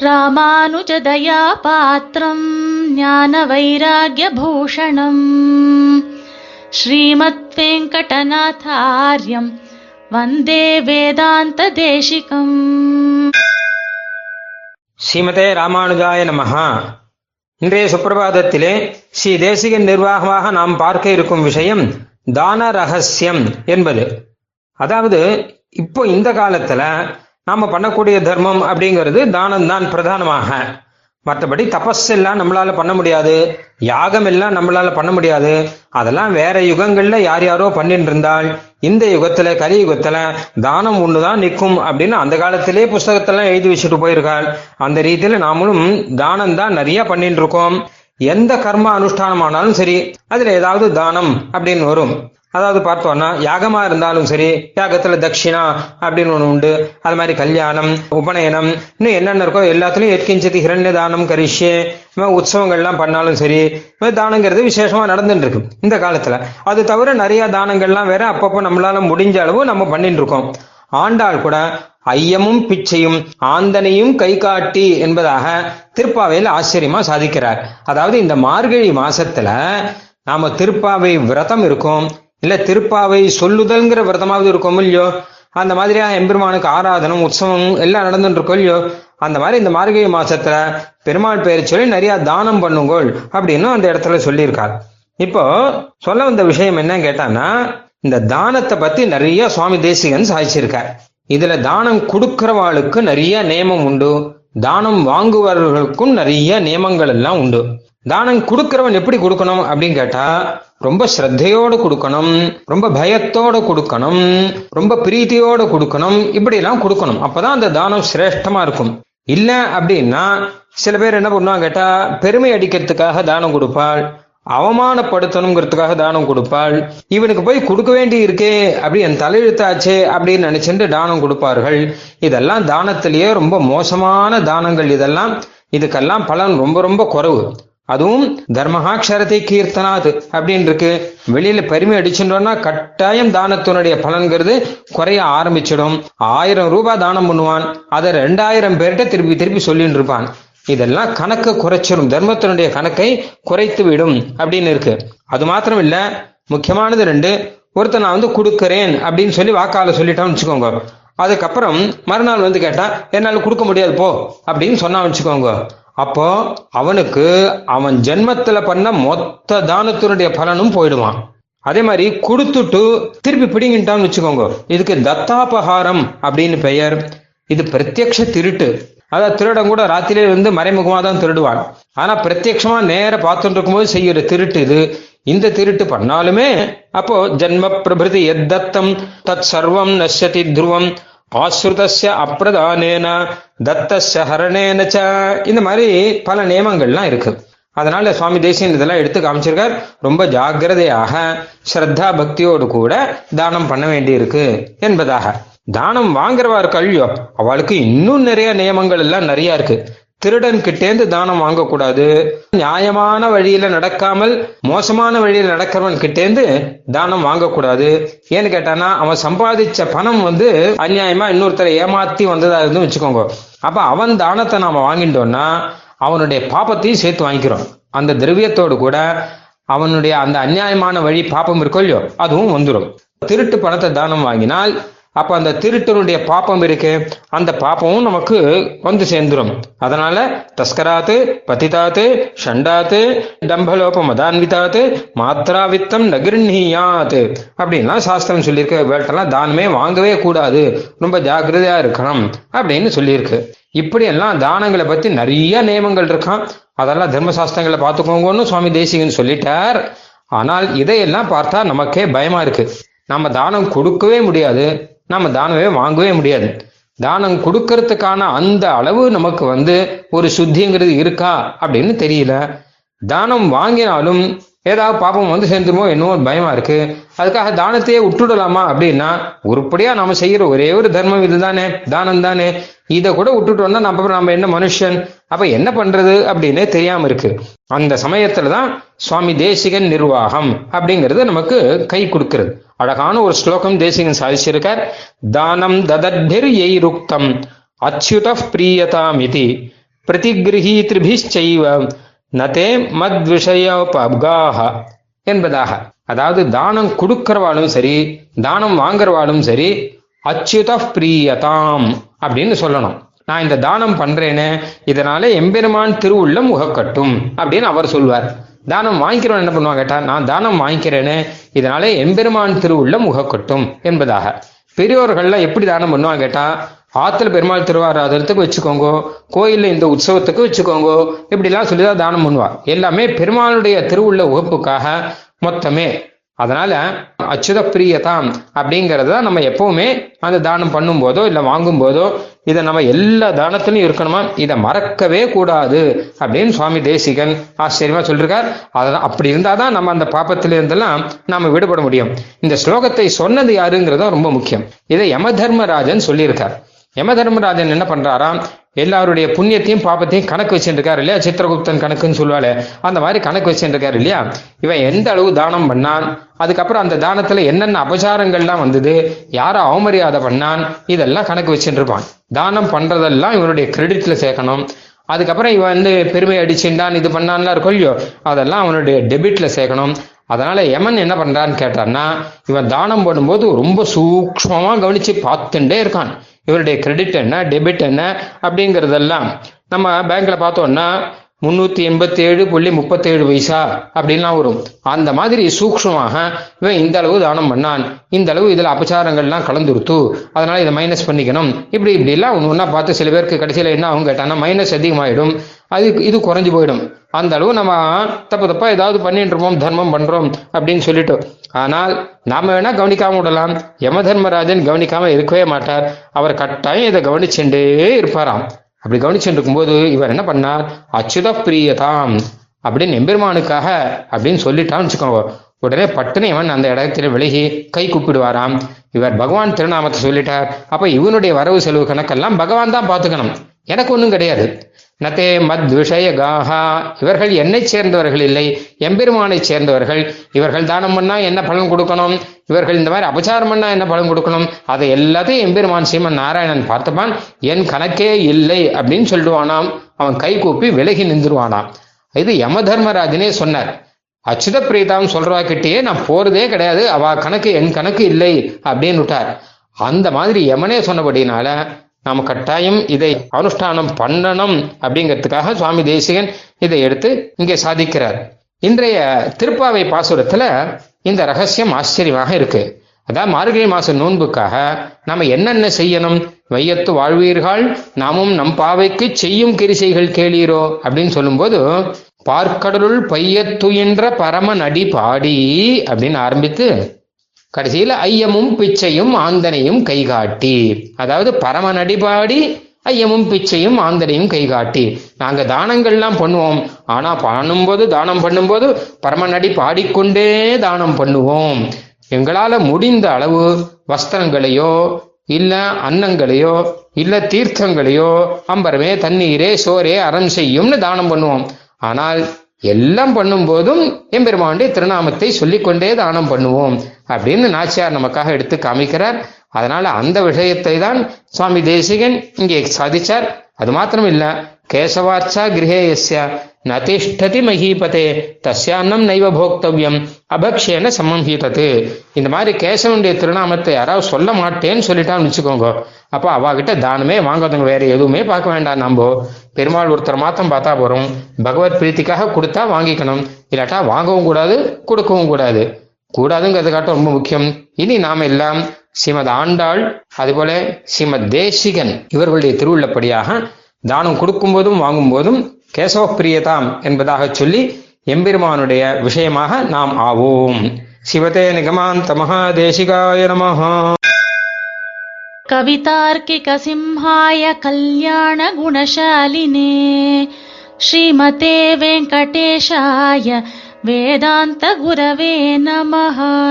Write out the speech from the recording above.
ராமானுஜதயா பாத்திரம் ஞான வைராகியபூஷணம் ஸ்ரீமத் வெங்கடநாதாரியம் வந்தே வேதாந்த தேசிகம் ஸ்ரீமதே ராமானுஜாய நமஹா. இன்றைய சுப்பிரபாதத்திலே ஸ்ரீ தேசிகன் நிர்வாகமாக நாம் பார்க்க இருக்கும் விஷயம் தான ரகசியம் என்பது. அதாவது இப்போ இந்த காலத்துல நாம பண்ணக்கூடிய தர்மம் அப்படிங்கிறது தானம் தான் பிரதானமாக. மற்றபடி தபஸ் எல்லாம் நம்மளால பண்ண முடியாது. யாகம் எல்லாம் நம்மளால பண்ண முடியாது. அதெல்லாம் வேற யுகங்கள்ல யார் யாரோ பண்ணிட்டு இருந்தால் இந்த யுகத்துல கலியுகத்துல தானம் ஒண்ணுதான் நிற்கும் அப்படின்னு அந்த காலத்திலே புஸ்தகத்தெல்லாம் எழுதி வச்சுட்டு போயிருக்காள். அந்த ரீதியில நாமளும் தானம் தான் நிறைய பண்ணிட்டு இருக்கோம் எந்த கர்ம அனுஷ்டானமானாலும் சரி அதுல ஏதாவது தானம் அப்படின்னு வரும். அதாவது பார்த்தோம்னா யாகமா இருந்தாலும் சரி யாகத்துல தட்சிணா அப்படின்னு ஒண்ணு உண்டு. அது மாதிரி கல்யாணம் உபநயனம் இன்னும் என்னென்ன இருக்கோ எல்லாத்துலயும் எத்கிஞ்சதி ஹிரண்ய தானம் கரிஷ்யே உற்சவங்கள்லாம் பண்ணாலும் சரி தானங்கிறது விசேஷமா நடந்துட்டு இருக்கு இந்த காலத்துல. அது தவிர நிறைய தானங்கள்லாம் வேற அப்பப்போ நம்மளால முடிஞ்ச அளவு நம்ம பண்ணிட்டு இருக்கோம் ஆண்டாள் கூட ஐயமும் பிச்சையும் ஆந்தனையும் கை காட்டி என்பதாக திருப்பாவையில் ஆச்சரியமா சாதிக்கிறார். அதாவது இந்த மார்கழி மாசத்துல நாம திருப்பாவை விரதம் இருக்கும் இல்ல திருப்பாவை சொல்லுதல்ங்கிற விரதமாவது இருக்கும் இல்லையோ? அந்த மாதிரியா எம்பெருமானுக்கு ஆராதனம் உற்சவம் எல்லாம் நடந்துட்டு இருக்கோம் இல்லையோ? அந்த மாதிரி இந்த மார்கழி மாசத்துல பெருமாள் பெயர் சொல்லி நிறைய தானம் பண்ணுங்கோள் அப்படின்னு அந்த இடத்துல சொல்லியிருக்கார். இப்போ சொல்ல வந்த விஷயம் என்ன கேட்டான்னா இந்த தானத்தை பத்தி நிறைய சுவாமி தேசிகன் சாதிச்சிருக்கார். இதுல தானம் கொடுக்கிறவாளுக்கு நிறைய நியமம் உண்டு. தானம் வாங்குவவர்களுக்கும் நிறைய நியமங்கள் எல்லாம் உண்டு. தானம் கொடுக்கிறவன் எப்படி கொடுக்கணும் அப்படின்னு கேட்டா ரொம்ப ஸ்ரத்தையோடு கொடுக்கணும் ரொம்ப பயத்தோட கொடுக்கணும் ரொம்ப பிரீத்தியோடு கொடுக்கணும் இப்படி எல்லாம் கொடுக்கணும். அப்பதான் அந்த தானம் சிரேஷ்டமா இருக்கும். இல்ல அப்படின்னா சில பேர் என்ன பண்ணுவாங்க கேட்டா பெருமை அடிக்கிறதுக்காக தானம் கொடுப்பாள் அவமானப்படுத்தணுங்கிறதுக்காக தானம் கொடுப்பாள் இவனுக்கு போய் கொடுக்க வேண்டி இருக்கே அப்படி என் தலையெழுத்தாச்சே அப்படின்னு நினைச்சுட்டு தானம் கொடுப்பார்கள். இதெல்லாம் தானத்திலேயே ரொம்ப மோசமான தானங்கள் இதெல்லாம் இதுக்கெல்லாம் பலன் ரொம்ப ரொம்ப குறைவு. அதுவும் தர்மஹாட்சரத்தை கீர்த்தனாத் அப்படின்னு இருக்கு வெளியில பெருமை அடிச்சுட்டோம்னா கட்டாயம் தானத்தினுடைய பலன்கிறது குறைய ஆரம்பிச்சிடும். ஆயிரம் ரூபாய் தானம் பண்ணுவான். அதை ரெண்டாயிரம் பேர்கிட்ட திருப்பி திருப்பி சொல்லிட்டு இருப்பான். இதெல்லாம் கணக்கு குறைச்சிடும் தர்மத்தினுடைய கணக்கை குறைத்து விடும் அப்படின்னு இருக்கு. அது மாத்திரம் இல்ல முக்கியமானது ரெண்டு ஒருத்தர் நான் வந்து கொடுக்கறேன் அப்படின்னு சொல்லி வாக்காள சொல்லிட்டான்னு வச்சுக்கோங்க. அதுக்கப்புறம் மறுநாள் வந்து கேட்டா என்னால கொடுக்க முடியாது போ அப்படின்னு சொன்னா வச்சுக்கோங்க. அப்போ அவனுக்கு அவன் ஜென்மத்துல பண்ண மொத்த தானத்தினுடைய பலனும் போயிடுவான். அதே மாதிரி கொடுத்துட்டு திருப்பி பிடிங்கிட்டான்னு வச்சுக்கோங்க. இதுக்கு தத்தாபகாரம் அப்படின்னு பெயர். இது பிரத்யக்ஷ திருட்டு. அதாவது திருடம் கூட ராத்திரியே வந்து மறைமுகமா தான் திருடுவான். ஆனா பிரத்யட்சமா நேர பார்த்துட்டு இருக்கும்போது செய்யற திருட்டு இது. இந்த திருட்டு பண்ணாலுமே அப்போ ஜன்ம பிரபிருதி எத்தத்தம் தத் சர்வம் நஷ்யதி துருவம் ஆசுருதஸ்ய அப்பிரதானேன தத்தஸ்ய ஹரணேன இந்த மாதிரி பல நியமங்கள்லாம் இருக்கு. அதனால சுவாமி தேசியன் இதெல்லாம் எடுத்து காமிச்சிருக்கார். ரொம்ப ஜாகிரதையாக ஸ்ரத்தா பக்தியோடு கூட தானம் பண்ண வேண்டி இருக்கு என்பதாக. தானம் வாங்குறவா கல்வியோ அவளுக்கு இன்னும் நிறைய நியமங்கள் எல்லாம் நிறைய இருக்கு. திருடன் கிட்டேந்து தானம் வாங்கக்கூடாது. நியாயமான வழியில நடக்காமல் மோசமான வழியில நடக்கிறவன் கிட்டேந்து தானம் வாங்கக்கூடாது. ஏன்னு கேட்டானா அவன் சம்பாதிச்ச பணம் வந்து அநியாயமா இன்னொருத்தரை ஏமாத்தி வந்ததா இருந்து வச்சுக்கோங்க. அப்ப அவன் தானத்தை நாம வாங்கிட்டோம்னா அவனுடைய பாப்பத்தையும் சேர்த்து வாங்கிக்கிறோம். அந்த திரவியத்தோடு கூட அவனுடைய அந்த அநியாயமான வழி பாப்பம் இருக்கோ இல்லையோ அதுவும் வந்துடும் திருட்டு பணத்தை தானம் வாங்கினால் அப்ப அந்த திருட்டனுடைய பாப்பம் இருக்கு. அந்த பாப்பமும் நமக்கு வந்து சேர்ந்துரும். அதனால தஸ்கராத்து பதிதாத்து ஷண்டாத்து டம்பலோப மதான்விதாத்து மாத்ரா வித்தம் நகிர்ணியாத்து அப்படின்லாம் சாஸ்திரம் சொல்லியிருக்கு. வேட்டெல்லாம் தானமே வாங்கவே கூடாது. ரொம்ப ஜாக்கிரதையா இருக்கணும் அப்படின்னு சொல்லியிருக்கு. இப்படி எல்லாம் தானங்களை பத்தி நிறைய நியமங்கள் இருக்கான். அதெல்லாம் தர்மசாஸ்திரங்களை பார்த்துக்கோங்கன்னு சுவாமி தேசிகன் சொல்லிட்டார். ஆனால் இதையெல்லாம் பார்த்தா நமக்கே பயமா இருக்கு. நம்ம தானம் கொடுக்கவே முடியாது. நம்ம தானமே வாங்கவே முடியாது. தானம் கொடுக்கறதுக்கான அந்த அளவு நமக்கு வந்து ஒரு சுத்திங்கிறது இருக்கா அப்படின்னு தெரியல. தானம் வாங்கினாலும் ஏதாவது பாப்பம் வந்து சேர்ந்துருமோ என்னவோ பயமா இருக்கு. அதுக்காக தானத்தையே விட்டுடலாமா அப்படின்னா உருப்படியா நாம செய்யற ஒரே ஒரு தர்மம் இதுதானே தானம் தானே. இதை கூட விட்டுட்டோம்னா நம்ம நம்ம என்ன மனுஷன்? அப்ப என்ன பண்றது அப்படின்னே தெரியாம இருக்கு. அந்த சமயத்துலதான் சுவாமி தேசிகன் நிர்வாகம் அப்படிங்கிறது நமக்கு கை கொடுக்கிறது. அழகான ஒரு ஸ்லோகம் தேசிகன் சாதிச்சிருக்கார். தானம் ததத்பிர் எய் ருக்தம் அச்சுத பிரியதாம் இது பிரதிகிரகீதிருபிச்சைவ நதே மத் என்பதாக. அதாவது தானம் கொடுக்கிறவாலும் சரி தானம் வாங்குறவாலும் சரி அச்சுத பிரியதாம் அப்படின்னு சொல்லணும். நான் இந்த தானம் பண்றேனே இதனால எம்பெருமான் திருவுள்ளம் உகக்கட்டும் அப்படின்னு அவர் சொல்வார். தானம் வாங்கிக்கிறவன் என்ன பண்ணுவான் கேட்டா நான் தானம் வாங்கிக்கிறேனே இதனால எம்பெருமான் திருவுள்ளம் உகக்கட்டும் என்பதாக. பெரியோர்கள்லாம் எப்படி தானம் பண்ணுவாங்க கேட்டா ஆத்துல பெருமாள் திருவாராதனத்துக்கு வச்சுக்கோங்க கோயில்ல இந்த உற்சவத்துக்கு வச்சுக்கோங்க இப்படிலாம் சொல்லிதான் தானம் பண்ணுவா. எல்லாமே பெருமாளுடைய திருவுள்ள உகப்புக்காக மொத்தமே. அதனால அச்சுத பிரியதாம் அப்படிங்கிறத நம்ம எப்பவுமே அந்த தானம் பண்ணும் போதோ இல்லை வாங்கும் போதோ இதை நம்ம எல்லா தானத்திலும் இருக்கணுமா? இதை மறக்கவே கூடாது அப்படின்னு சுவாமி தேசிகன் ஆச்சரியமா சொல்லிருக்கார். அதான் அப்படி இருந்தாதான் நம்ம அந்த பாப்பத்திலிருந்தெல்லாம் நாம விடுபட முடியும். இந்த ஸ்லோகத்தை சொன்னது யாருங்கிறதும் ரொம்ப முக்கியம். இதை யம தர்மராஜன் சொல்லியிருக்கார். யம தர்மராஜன் என்ன பண்றாராம் எல்லாருடைய புண்ணியத்தையும் பாப்பத்தையும் கணக்கு வச்சுருக்காரு இல்லையா? சித்திரகுப்தன் கணக்குன்னு சொல்லுவாள். அந்த மாதிரி கணக்கு வச்சுருக்காரு இல்லையா? இவன் எந்த அளவு தானம் பண்ணான்? அதுக்கப்புறம் அந்த தானத்துல என்னென்ன அபசாரங்கள்லாம் வந்தது? யாரை அவமரியாதை பண்ணான்? இதெல்லாம் கணக்கு வச்சுருப்பான் தானம் பண்றதெல்லாம் இவனுடைய கிரெடிட்ல சேர்க்கணும். அதுக்கப்புறம் இவன் வந்து பெருமை அடிச்சுட்டான் இது பண்ணான்லாம் இருக்கும் இல்லையோ? அதெல்லாம் அவனுடைய டெபிட்ல சேர்க்கணும். அதனால யமன் என்ன பண்றான்னு கேட்டான்னா இவன் தானம் பண்ணும்போது ரொம்ப சூக்மமா கவனிச்சு பார்த்துட்டே இருக்கான். இவருடைய கிரெடிட் என்ன டெபிட் என்ன அப்படிங்கிறதெல்லாம் நம்ம பேங்க்ல பார்த்தோம்னா முன்னூத்தி எண்பத்தி ஏழு புள்ளி முப்பத்தேழு பைசா அப்படின்லாம் வரும். அந்த மாதிரி சூக்ஷ்மமாக இவன் இந்த அளவு தானம் பண்ணான். இந்த அளவு இதுல அபச்சாரங்கள்லாம் கலந்துருத்து அதனால இதை மைனஸ் பண்ணிக்கணும். இப்படி இப்படி எல்லாம் ஒன்று ஒன்றா பார்த்து சில பேருக்கு கடைசியில் என்ன அவங்க கேட்டான்னா மைனஸ் அதிகமாயிடும். அது இது குறைஞ்சு போயிடும். அந்த அளவு நம்ம தப்பு தப்பா ஏதாவது பண்ணிட்டு இருப்போம் தர்மம் பண்றோம் அப்படின்னு சொல்லிட்டு. ஆனால் நாம வேணா கவனிக்காம விடலாம். யம தர்மராஜன் கவனிக்காம இருக்கவே மாட்டார். அவர் கட்டாயம் இதை கவனிச்சுட்டே இருப்பாராம். அப்படி கவனிச்சுட்டு இருக்கும்போது இவர் என்ன பண்ணார்? அச்சுத பிரியதாம் அப்படின்னு எம்பெருமானுக்காக அப்படின்னு சொல்லிட்டான்னு வச்சுக்கோங்க. உடனே பட்டுனு இவன் அந்த இடத்துல விலகி கை கூப்பிடுவாராம். இவர் பகவான் திருநாமத்தை சொல்லிட்டார். அப்ப இவனுடைய வரவு செலவு கணக்கெல்லாம் பகவான் தான் பார்த்துக்கணும். எனக்கு ஒன்றும் கிடையாது. நத்தே மத் இவர்கள் என்னை சேர்ந்தவர்கள் இல்லை எம்பெருமானை சேர்ந்தவர்கள். இவர்கள் தானம் பண்ணா என்ன பலன் கொடுக்கணும்? இவர்கள் இந்த மாதிரி அபச்சாரம் பண்ணா என்ன பலன் கொடுக்கணும்? அதை எல்லாத்தையும் எம்பெருமான் சீமன் நாராயணன் பார்த்துப்பான். என் கணக்கே இல்லை அப்படின்னு சொல்லுவானாம். அவன் கை கூப்பி விலகி நின்றுவானாம். இது யம தர்மராஜனே சொன்னார். அச்சுத பிரீதாம் சொல்றா கிட்டேயே நான் போறதே கிடையாது. அவ கணக்கு என் கணக்கு இல்லை அப்படின்னு விட்டார். அந்த மாதிரி யமனே சொன்னபடினால நாம கட்டாயம் இதை அனுஷ்டானம் பண்ணணும் அப்படிங்கிறதுக்காக சுவாமி தேசிகன் இதை எடுத்து இங்கே சாதிக்கிறார். இன்றைய திருப்பாவை பாசுரத்துல இந்த ரகசியம் ஆச்சரியமாக இருக்கு. அதான் மார்கழி மாச நோன்புக்காக நாம என்னென்ன செய்யணும்? வையத்து வாழ்வீர்கள் நாமும் நம் பாவைக்கு செய்யும் கிரிசைகள் கேளீரோ அப்படின்னு சொல்லும்போது பார்க்கடலுள் பையத்துயின்ற பரம நடி பாடி அப்படின்னு ஆரம்பித்து கடைசியில ஐயமும் பிச்சையும் ஆந்தனையும் கைகாட்டி. அதாவது பரம நடிபாடி ஐயமும் பிச்சையும் ஆந்தனையும் கைகாட்டி. நாங்க தானங்கள்லாம் பண்ணுவோம். ஆனா பண்ணும்போது தானம் பண்ணும்போது பரம நடி பாடிக்கொண்டே தானம் பண்ணுவோம். எங்களால முடிந்த அளவு வஸ்திரங்களையோ இல்ல அன்னங்களையோ இல்ல தீர்த்தங்களையோ அம்பரமே தண்ணீரே சோரே அறம் செய்யும்னு தானம் பண்ணுவோம். ஆனால் எல்லாம் பண்ணும் போதும் எம்பெருமானுடைய திருநாமத்தை சொல்லிக்கொண்டே தானம் பண்ணுவோம் அப்படின்னு நாச்சியார் நமக்காக எடுத்து காமிக்கிறார். அதனால அந்த விஷயத்தை தான் சுவாமி தேசிகன் இங்கே சாதிச்சார். அது மாத்திரம் இல்ல கேசவார்ச்சா கிரகேயஸ்யா நதிஷ்டதி மகீபதே தஸ்யான்னம் நைவ போக்தவ்யம் அபக்ஷேன சமம்ஹீதத்து இந்த மாதிரி கேசவனுடைய திருநாமத்தை யாராவது சொல்ல மாட்டேன்னு சொல்லிட்டான்னு வச்சுக்கோங்க. அப்போ அவாகிட்ட தானமே வாங்காதவங்க வேற எதுவுமே பார்க்க வேண்டாம் நம்ம பெருமாள் ஒருத்தர் மாத்தம் பார்த்தா போறோம். பகவத் பிரீத்திக்காக கொடுத்தா வாங்கிக்கணும். இல்லாட்டா வாங்கவும் கூடாது கொடுக்கவும் கூடாது. கூடாதுங்கிறது ரொம்ப முக்கியம். இனி நாம எல்லாம் ஸ்ரீமத் ஆண்டாள் அதுபோல ஸ்ரீமத் தேசிகன் இவர்களுடைய திருவுள்ளப்படியாக தானம் கொடுக்கும் போதும் வாங்கும் போதும் கேசவப்பிரியதாம் என்பதாக சொல்லி எம்பெருமானுடைய விஷயமாக நாம் ஆவோம். சிவதே நிகமாந்த மகாதேசிகாய நமஹா. கவிதார்க்கிக சிம்ஹாய கல்யாண குணசாலினே. ஸ்ரீமதே வெங்கடேஷாய வேதாந்த குரவே நமஹா.